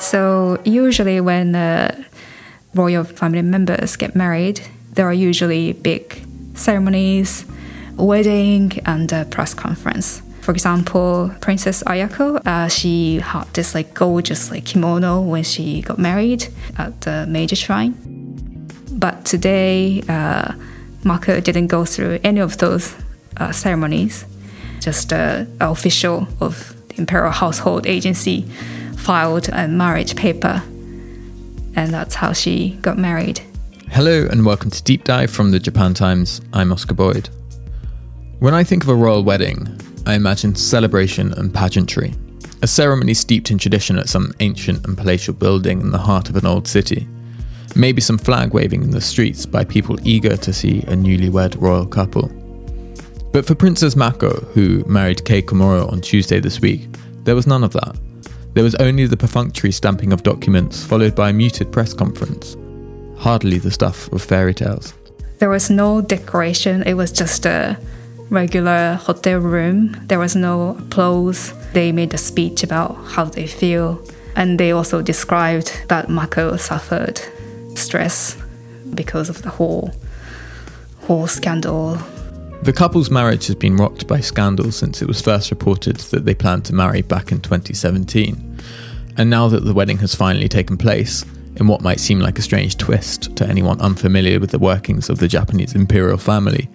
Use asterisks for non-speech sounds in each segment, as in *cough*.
So usually when uh, royal family members get married, there are usually big ceremonies, wedding, and a press conference. For example, Princess Ayako, uh, she had this like gorgeous like kimono when she got married at the Meiji shrine. But today, uh, Mako didn't go through any of those uh, ceremonies. Just uh, official of the imperial household agency filed a marriage paper, and that's how she got married. Hello and welcome to Deep Dive from the Japan Times. I'm Oscar Boyd. When I think of a royal wedding, I imagine celebration and pageantry, a ceremony steeped in tradition at some ancient and palatial building in the heart of an old city. Maybe some flag waving in the streets by people eager to see a newlywed royal couple. But for Princess Mako, who married Kei Komuro on Tuesday this week, there was none of that. There was only the perfunctory stamping of documents, followed by a muted press conference. Hardly the stuff of fairy tales. There was no decoration, it was just a regular hotel room. There was no applause. They made a speech about how they feel. And they also described that Mako suffered stress because of the whole whole scandal. The couple's marriage has been rocked by scandal since it was first reported that they planned to marry back in 2017. And now that the wedding has finally taken place, in what might seem like a strange twist to anyone unfamiliar with the workings of the Japanese imperial family,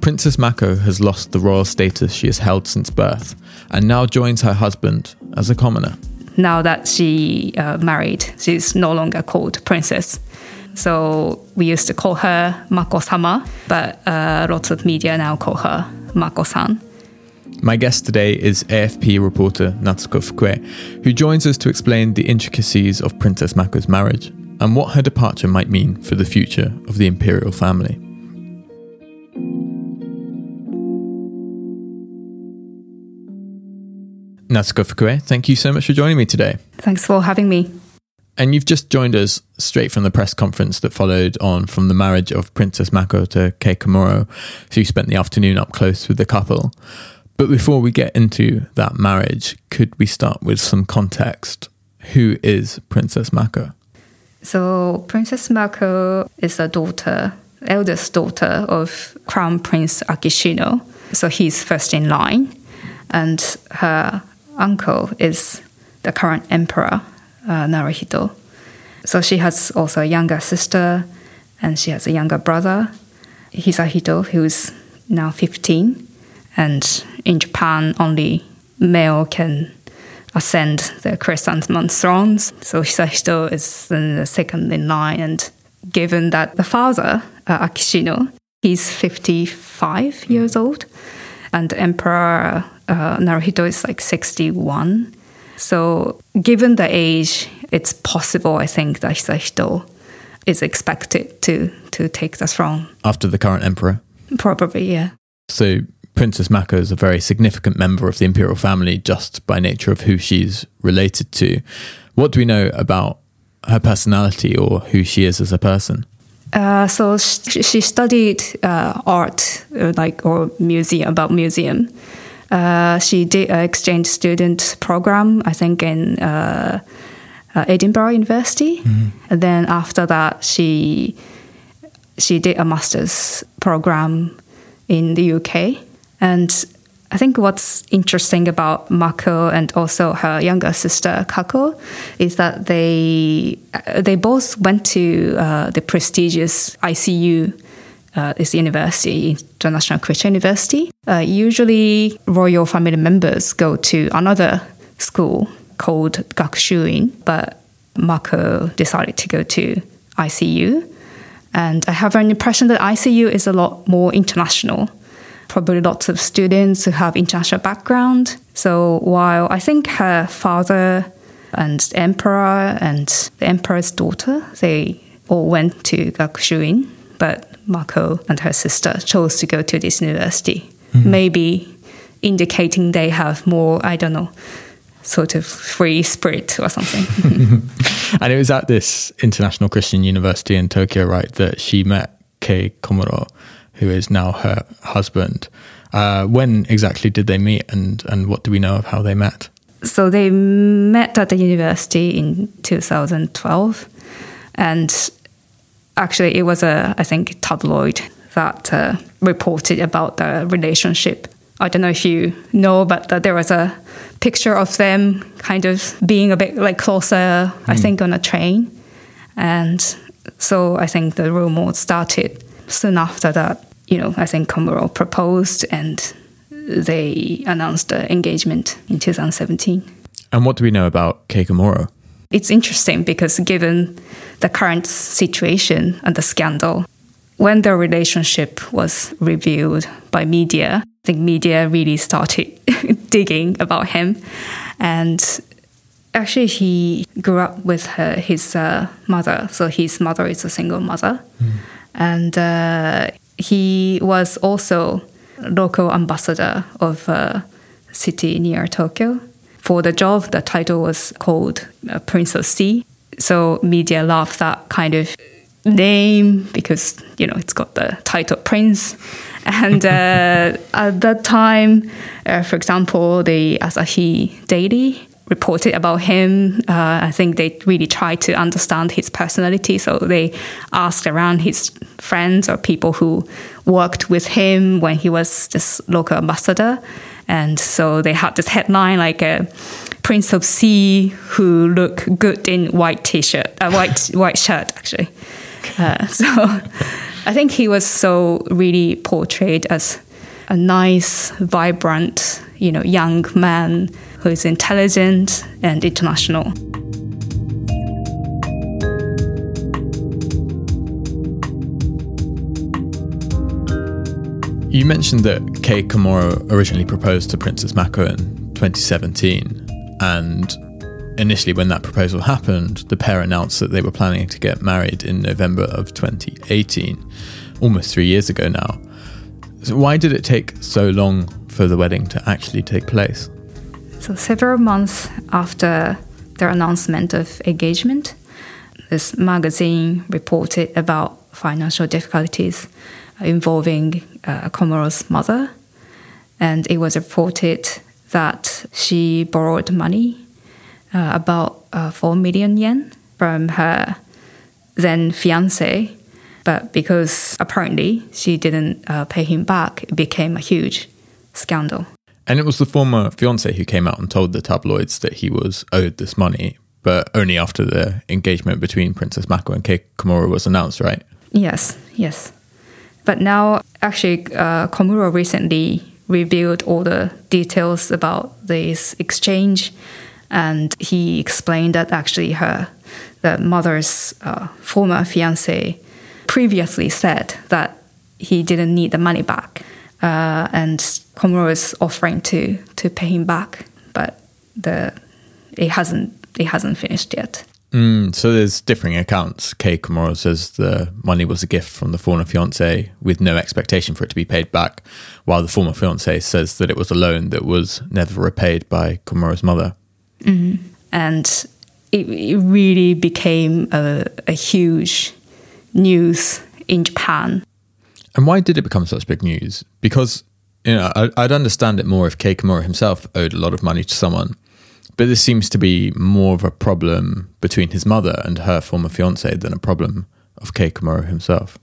Princess Mako has lost the royal status she has held since birth and now joins her husband as a commoner. Now that she uh, married, she's no longer called princess. So we used to call her Mako-sama, but uh, lots of media now call her Mako-san. My guest today is AFP reporter Natsuko Fukue, who joins us to explain the intricacies of Princess Mako's marriage and what her departure might mean for the future of the imperial family. Natsuko Fukue, thank you so much for joining me today. Thanks for having me. And you've just joined us straight from the press conference that followed on from the marriage of Princess Mako to Kei Komuro. So you spent the afternoon up close with the couple. But before we get into that marriage, could we start with some context? Who is Princess Mako? So Princess Mako is a daughter, eldest daughter of Crown Prince Akishino. So he's first in line. And her uncle is the current emperor, uh, Naruhito. So she has also a younger sister and she has a younger brother, Hisahito, who's now 15. And in Japan, only male can ascend the chrysanthemum thrones. So Hisahito is in the second in line. And given that the father, uh, Akishino, he's 55 years old, and emperor uh, Naruhito is like 61. So, given the age, it's possible, I think, that Hisahito is expected to, to take the throne. After the current emperor? Probably, yeah. So, Princess Mako is a very significant member of the imperial family just by nature of who she's related to. What do we know about her personality or who she is as a person? Uh, so she, she studied uh, art, uh, like or museum about museum. Uh, she did an exchange student program, I think, in uh, uh, Edinburgh University. Mm-hmm. And then after that, she she did a master's program in the UK. And I think what's interesting about Mako and also her younger sister Kako is that they they both went to uh, the prestigious ICU uh, is university, International Christian University. Uh, usually, royal family members go to another school called Gakushuin, but Mako decided to go to ICU. And I have an impression that ICU is a lot more international. Probably lots of students who have international background. So while I think her father and emperor and the emperor's daughter, they all went to Gakushuin, but Mako and her sister chose to go to this university, mm-hmm. maybe indicating they have more, I don't know, sort of free spirit or something. *laughs* and it was at this International Christian University in Tokyo, right, that she met Kei Komuro, who is now her husband. Uh, when exactly did they meet and, and what do we know of how they met? so they met at the university in 2012, and actually it was a I think tabloid that uh, reported about the relationship. I don't know if you know, but uh, there was a picture of them kind of being a bit like closer, mm. I hmm. think, on a train. And so I think the rumor started soon after that. You know, I think Komuro proposed and they announced the engagement in 2017. And what do we know about Kei Komuro? It's interesting because given the current situation and the scandal, when their relationship was revealed by media, I think media really started *laughs* digging about him. And actually, he grew up with her, his uh, mother. So his mother is a single mother. Mm. And uh, he was also local ambassador of a city near Tokyo. For the job, the title was called uh, Prince of Sea. So media love that kind of name because you know it's got the title Prince. *laughs* And uh, at that time, uh, for example, the Asahi Daily reported about him. Uh, I think they really tried to understand his personality. So they asked around his friends or people who worked with him when he was just local ambassador. And so they had this headline like a Prince of Sea who look good in white t-shirt, a uh, white *laughs* white shirt actually. Uh, *laughs* so I think he was so really portrayed as a nice, vibrant, you know, young man who is intelligent and international. You mentioned that Kei Komuro originally proposed to Princess Mako in 2017, and initially, when that proposal happened, the pair announced that they were planning to get married in November of 2018, almost three years ago now. So, why did it take so long for the wedding to actually take place? So, several months after their announcement of engagement, this magazine reported about financial difficulties involving uh, Komuro's mother. And it was reported that she borrowed money, uh, about uh, 4 million yen, from her then fiance. But because apparently she didn't uh, pay him back, it became a huge scandal. And it was the former fiance who came out and told the tabloids that he was owed this money, but only after the engagement between Princess Mako and Kei Komuro was announced, right? Yes, yes. But now, actually, uh, Komuro recently revealed all the details about this exchange, and he explained that actually her, the mother's uh, former fiance, previously said that he didn't need the money back uh, and Komuro is offering to to pay him back, but the it hasn't it hasn't finished yet. Mm, so there's differing accounts. Kei Komuro says the money was a gift from the former fiance with no expectation for it to be paid back, while the former fiance says that it was a loan that was never repaid by Komuro's mother. Mm-hmm. And it, it, really became a, a huge news in Japan and why did it become such big news? Because you know, I'd understand it more if Kei Komuro himself owed a lot of money to someone. But this seems to be more of a problem between his mother and her former fiance than a problem of Kei Komuro himself.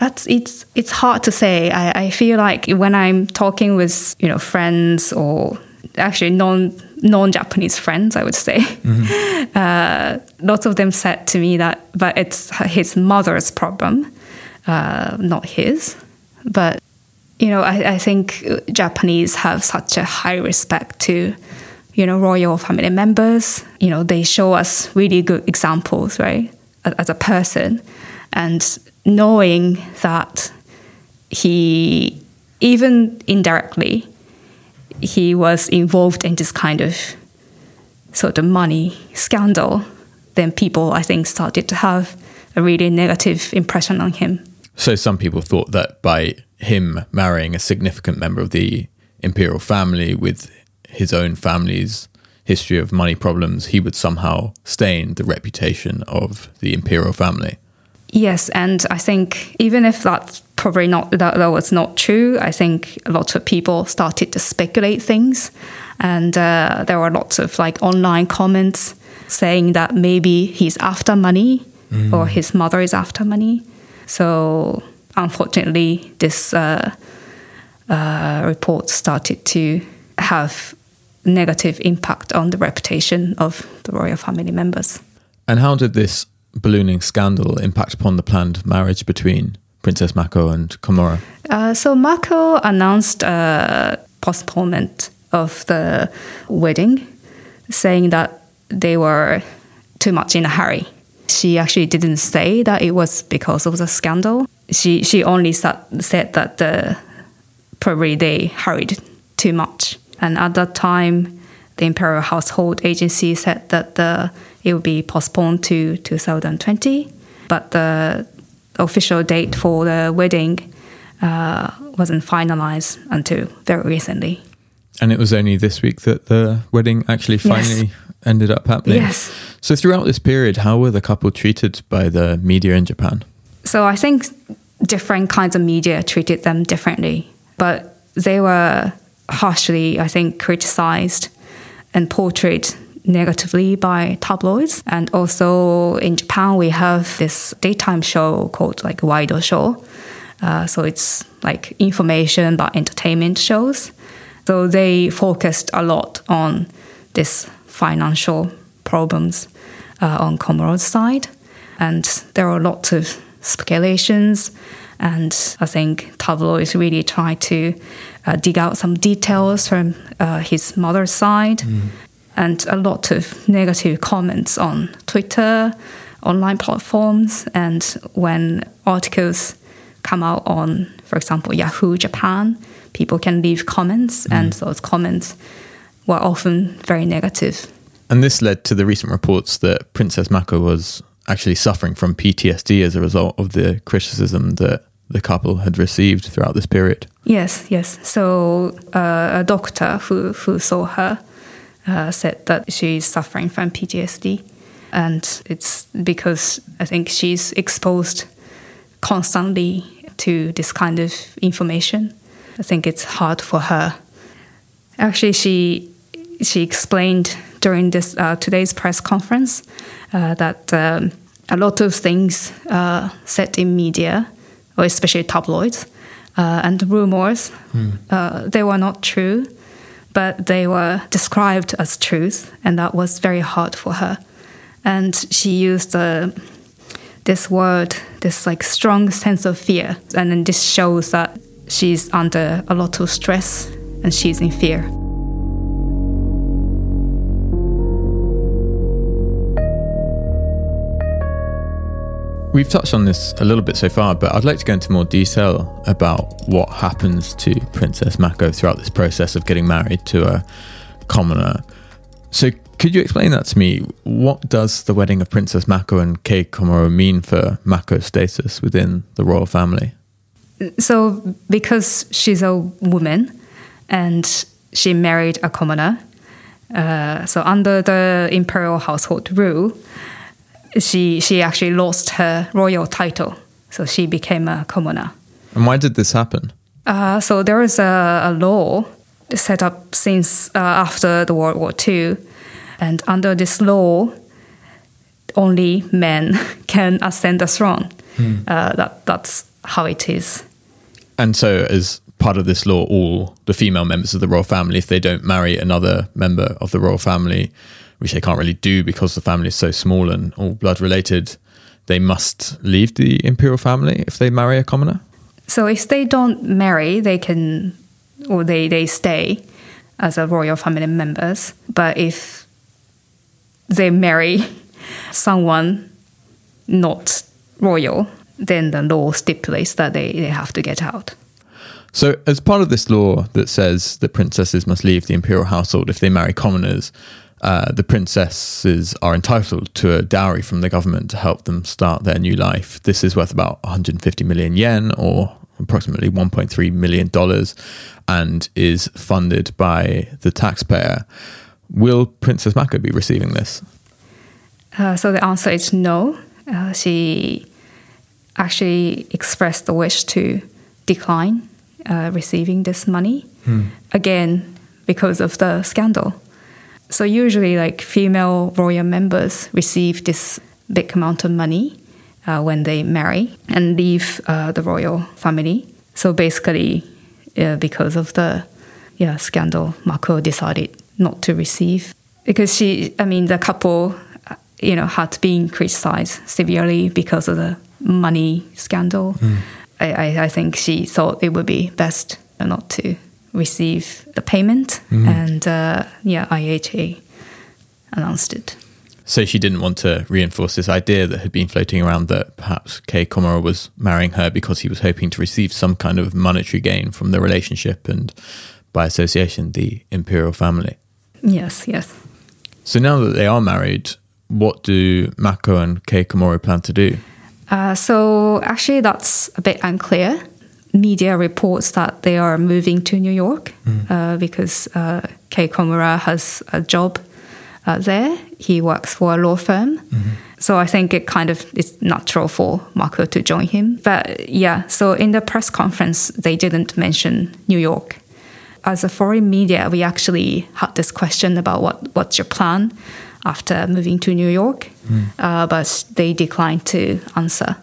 That's it's it's hard to say. I, I feel like when I'm talking with you know friends or actually non non Japanese friends, I would say, mm-hmm. *laughs* uh, lots of them said to me that, but it's his mother's problem uh, not his. But you know, I, I think Japanese have such a high respect to you know royal family members. You know, they show us really good examples, right, as a person, and knowing that he even indirectly he was involved in this kind of sort of money scandal, then people I think started to have a really negative impression on him. So some people thought that by him marrying a significant member of the imperial family with his own family's history of money problems, he would somehow stain the reputation of the imperial family. Yes, and I think even if that probably not that, that was not true. I think lots of people started to speculate things, and uh, there were lots of like online comments saying that maybe he's after money mm. or his mother is after money. So unfortunately, this uh, uh, report started to have negative impact on the reputation of the royal family members. And how did this ballooning scandal impact upon the planned marriage between Princess Mako and Komuro? Uh, so Mako announced a postponement of the wedding, saying that they were too much in a hurry. She actually didn't say that it was because of the scandal. She she only said, said that the probably they hurried too much. And at that time, the Imperial Household Agency said that the, it would be postponed to 2020. But the official date for the wedding uh, wasn't finalized until very recently. And it was only this week that the wedding actually finally yes. ended up happening. Yes. So throughout this period, how were the couple treated by the media in Japan? So I think different kinds of media treated them differently, but they were harshly, I think, criticized and portrayed negatively by tabloids. And also in Japan, we have this daytime show called like Waido Show. Uh, so it's like information but entertainment shows. So they focused a lot on this financial problems uh, on Komuro's side. And there are lots of speculations. And I think Tavlo is really trying to uh, dig out some details from uh, his mother's side. Mm and a lot of negative comments on Twitter, online platforms, and when articles come out on, for example, Yahoo Japan, people can leave comments, mm. and those comments were often very negative. And this led to the recent reports that Princess Mako was actually suffering from PTSD as a result of the criticism that the couple had received throughout this period. Yes, yes. So uh, a doctor who, who saw her uh, said that she's suffering from PTSD. And it's because I think she's exposed constantly to this kind of information. I think it's hard for her. Actually, she she explained during this uh, today's press conference uh, that um, a lot of things uh, said in media, or especially tabloids, uh, and rumors, mm. they were not true but they were described as truth, and that was very hard for her. And she used uh, this word, this like strong sense of fear, and then this shows that she's under a lot of stress and she's in fear. We've touched on this a little bit so far, but I'd like to go into more detail about what happens to Princess Mako throughout this process of getting married to a commoner. So, could you explain that to me? What does the wedding of Princess Mako and Kei Komuro mean for Mako's status within the royal family? So, because she's a woman and she married a commoner, uh, so under the imperial household rule, she she actually lost her royal title, so she became a commoner. And why did this happen? Uh, so there is a, a law set up since uh, after the World War II, and under this law, only men *laughs* can ascend the throne. Hmm. Uh, that that's how it is. And so, as part of this law, all the female members of the royal family, if they don't marry another member of the royal family, which they can't really do because the family is so small and all blood related, they must leave the imperial family if they marry a commoner? So if they don't marry, they can, or they, they stay as a royal family members. But if they marry *laughs* someone not royal, then the law stipulates that they, they have to get out. So, as part of this law that says that princesses must leave the imperial household if they marry commoners, uh, the princesses are entitled to a dowry from the government to help them start their new life. This is worth about 150 million yen or approximately 1.3 million dollars and is funded by the taxpayer. Will Princess Mako be receiving this? Uh, so the answer is no. Uh, she actually expressed the wish to decline uh, receiving this money again because of the scandal. So usually, like female royal members receive this big amount of money uh, when they marry and leave uh, the royal family. So basically, uh, because of the yeah scandal, Mako decided not to receive because she, I mean, the couple, uh, you know, had been criticized severely because of the money scandal. I, I, I think she thought it would be best not to receive the payment, and uh, yeah, IHA announced it. So she didn't want to reinforce this idea that had been floating around that perhaps Kei Komuro was marrying her because he was hoping to receive some kind of monetary gain from the relationship and, by association, the imperial family. Yes, yes. So now that they are married, what do Mako and Kei Komuro plan to do? Uh, so actually, that's a bit unclear. Media reports that they are moving to New York uh, because uh, Kei Komuro has a job uh, there. He works for a law firm. So I think it kind of is natural for Mako to join him. But yeah, so in the press conference, they didn't mention New York. As a foreign media, we actually had this question about what, what's your plan after moving to New York, uh, but they declined to answer,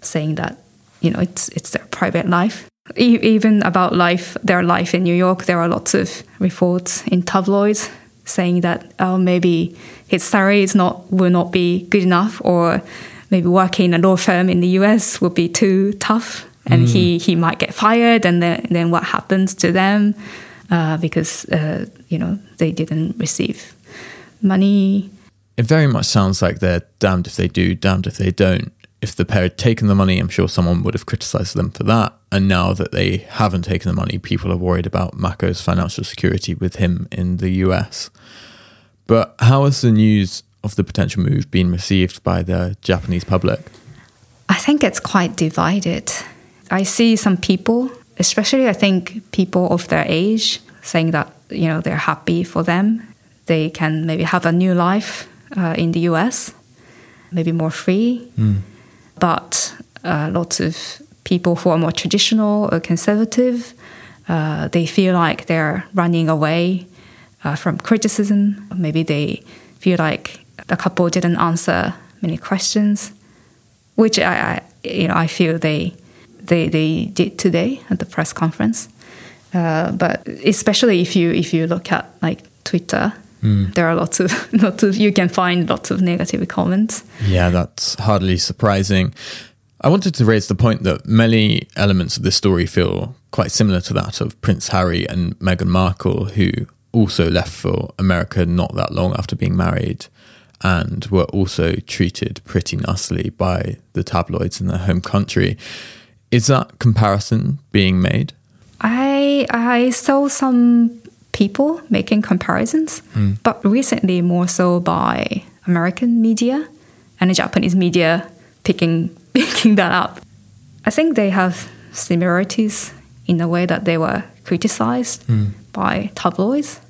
saying that you know it's it's their private life. E- even about life, their life in New York, there are lots of reports in tabloids saying that oh maybe his salary is not will not be good enough, or maybe working in a law firm in the U.S. will be too tough, and he he might get fired, and then then what happens to them uh, because uh, you know they didn't receive money. It very much sounds like they're damned if they do, damned if they don't. If the pair had taken the money, I'm sure someone would have criticized them for that. And now that they haven't taken the money, people are worried about Mako's financial security with him in the US. But how has the news of the potential move been received by the Japanese public? I think it's quite divided. I see some people, especially I think people of their age, saying that you know they're happy for them. They can maybe have a new life uh, in the U.S., maybe more free. But uh, lots of people who are more traditional or conservative, uh, they feel like they're running away uh, from criticism. Maybe they feel like the couple didn't answer many questions which I, I you know I feel they they they did today at the press conference. Uh, but especially if you if you look at like Twitter, Mm. there are lots of *laughs* lots of you can find lots of negative comments. Yeah, that's hardly surprising. I wanted to raise the point that many elements of this story feel quite similar to that of Prince Harry and Meghan Markle, who also left for America not that long after being married and were also treated pretty nastily by the tabloids in their home country. Is that comparison being made? I I saw some people making comparisons, hmm. but recently more so by American media and the Japanese media picking *laughs* picking that up. I think they have similarities in the way that they were criticized hmm. by tabloids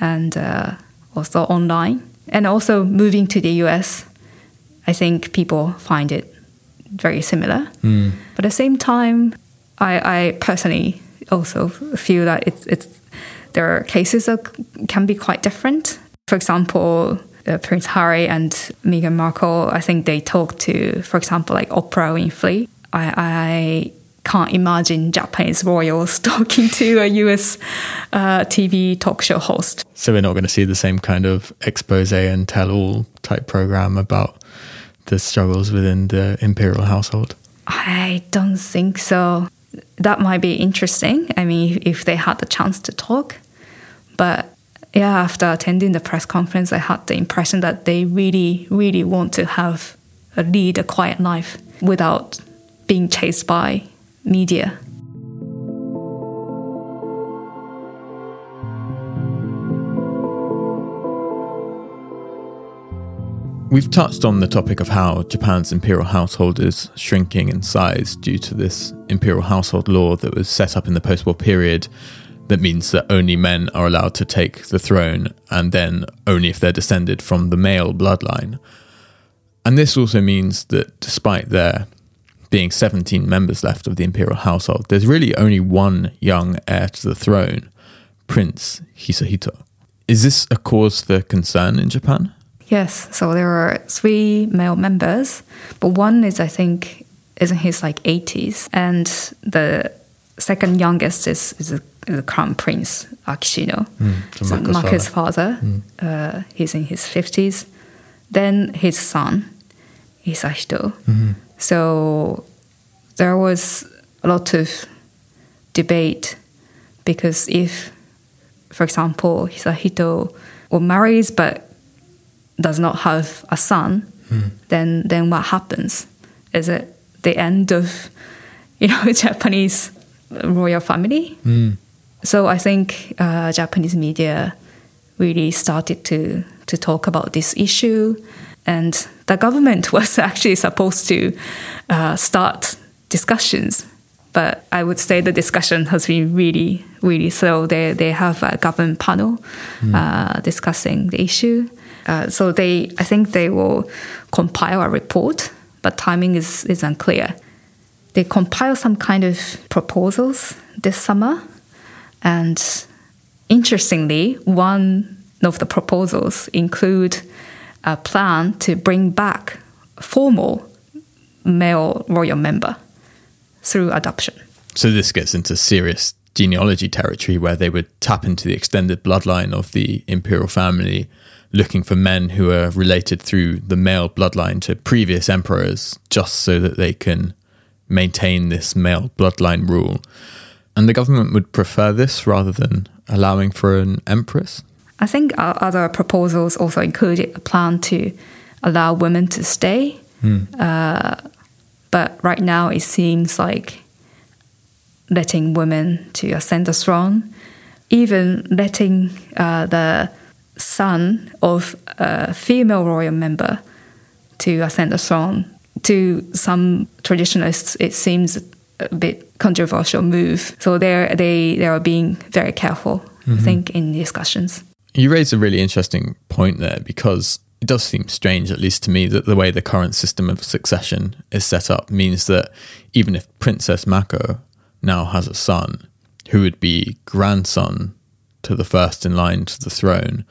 and uh, also online. And also moving to the US, I think people find it very similar. Hmm. But at the same time, I, I personally also feel that it's, it's there are cases that can be quite different. For example, uh, Prince Harry and Meghan Markle, I think they talk to, for example, like Oprah Winfrey. I, I can't imagine Japanese royals *laughs* talking to a US uh, TV talk show host. So we're not going to see the same kind of expose and tell all type program about the struggles within the imperial household. I don't think so. That might be interesting. I mean, if they had the chance to talk. But yeah, after attending the press conference, I had the impression that they really, really want to have a lead a quiet life without being chased by media. We've touched on the topic of how Japan's imperial household is shrinking in size due to this imperial household law that was set up in the post war period that means that only men are allowed to take the throne and then only if they're descended from the male bloodline. And this also means that despite there being 17 members left of the imperial household, there's really only one young heir to the throne, Prince Hisahito. Is this a cause for concern in Japan? Yes, so there are three male members, but one is, I think, is in his like 80s, and the second youngest is, is, a crown prince, Akishino, Mm, so Mako's Mako's father. Uh, he's in his 50s. Then his son, Hisahito. So there was a lot of debate because if, for example, Hisahito or marries but does not have a son, then then what happens? Is it the end of *laughs* you know *laughs* Japanese royal family? So I think uh, Japanese media really started to to talk about this issue, and the government *laughs* was actually supposed to uh, start discussions. But I would say the discussion has been really, really slow. They they have a government panel uh, discussing the issue. Uh, so they, I think they will compile a report, but timing is, is unclear. They compile some kind of proposals this summer, and interestingly, one of the proposals include a plan to bring back formal male royal member through adoption. So this gets into serious genealogy territory where they would tap into the extended bloodline of the imperial family, looking for men who are related through the male bloodline to previous emperors, just so that they can maintain this male bloodline rule. And the government would prefer this rather than allowing for an empress. I think other proposals also included a plan to allow women to stay. Uh, but right now it seems like letting women to ascend the throne, even letting uh, the son of a female royal member to ascend the throne. To some traditionalists, it seems a bit controversial move. So they they they are being very careful, I mm-hmm. think, in discussions. You raise a really interesting point there because it does seem strange, at least to me, that the way the current system of succession is set up means that even if Princess Mako now has a son who would be grandson to the first in line to the throne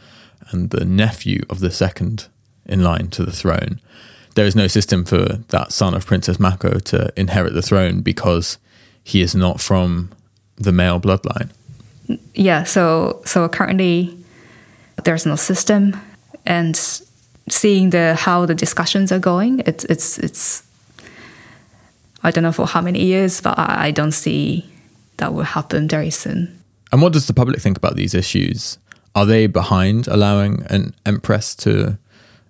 and the nephew of the second in line to the throne, there is no system for that son of Princess Mako to inherit the throne because he is not from the male bloodline. yeah so so currently there's no system and seeing the how the discussions are going it's it's it's i don't know for how many years but i, I don't see that will happen very soon And what does the public think about these issues? Are they behind allowing an empress to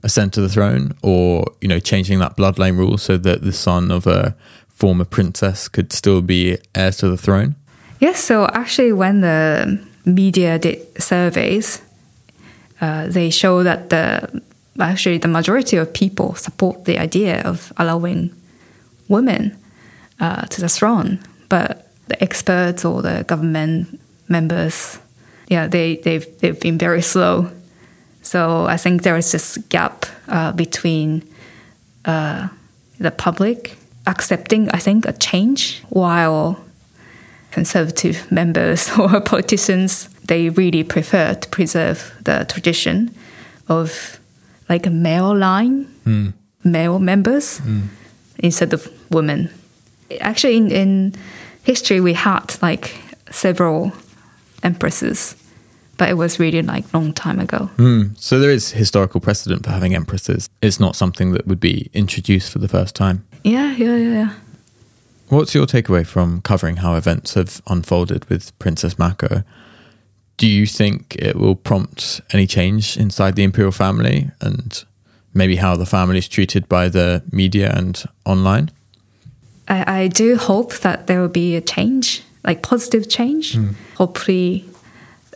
ascend to the throne, or you know, changing that bloodline rule so that the son of a former princess could still be heir to the throne? yes so actually when the media did surveys uh, they show that the actually the majority of people support the idea of allowing women uh, to the throne, but the experts or the government members, yeah, they they've they've been very slow. So I think there is this gap uh, between uh, the public accepting, I think, a change, while conservative *laughs* members *laughs* or politicians they really prefer to preserve the tradition of like a male line, male members instead of women. Actually, in, in history, we had like several empresses, but it was really like long time ago. Hmm. So there is historical precedent for having empresses. It's not something that would be introduced for the first time. Yeah, yeah, yeah, yeah. What's your takeaway from covering how events have unfolded with Princess Mako? Do you think it will prompt any change inside the imperial family and maybe how the family is treated by the media and online? I, I do hope that there will be a change, like positive change. Hopefully,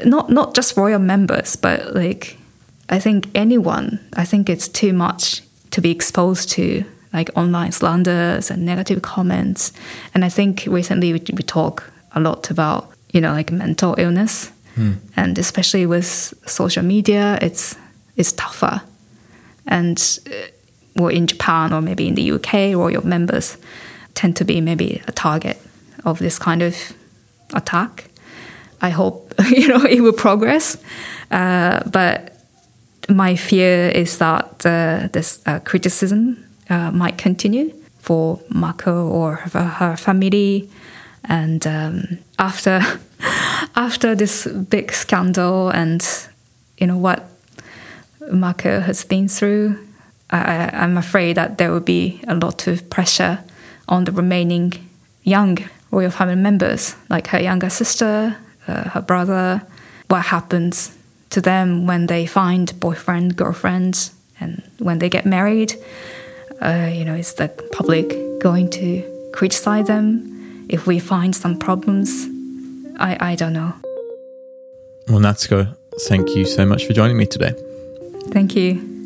not not just royal members, but like I think anyone. I think it's too much to be exposed to like online slanders and negative comments. And I think recently we, we talk a lot about you know like mental illness, and especially with social media, it's it's tougher. And uh, well, in Japan or maybe in the UK, royal members tend to be maybe a target of this kind of attack. I hope *laughs* you know it will progress, uh, but my fear is that uh, this uh, criticism uh, might continue for Mako or her, her family, and um, after *laughs* after this big scandal and you know what Mako has been through, I, I'm afraid that there will be a lot of pressure on the remaining young royal family members, like her younger sister, uh, her brother. What happens to them when they find boyfriend, girlfriends, and when they get married? Uh, you know, is the public going to criticize them if we find some problems? I, I don't know. Well, Natsuko, thank you so much for joining me today. Thank you.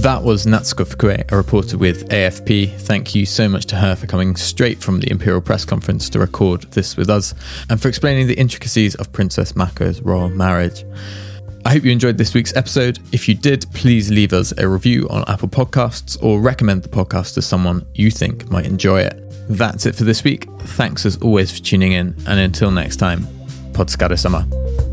That was Natsuko Fukue, a reporter with AFP. Thank you so much to her for coming straight from the Imperial Press Conference to record this with us and for explaining the intricacies of Princess Mako's royal marriage. I hope you enjoyed this week's episode. If you did, please leave us a review on Apple Podcasts or recommend the podcast to someone you think might enjoy it. That's it for this week. Thanks as always for tuning in, and until next time, otsukaresama.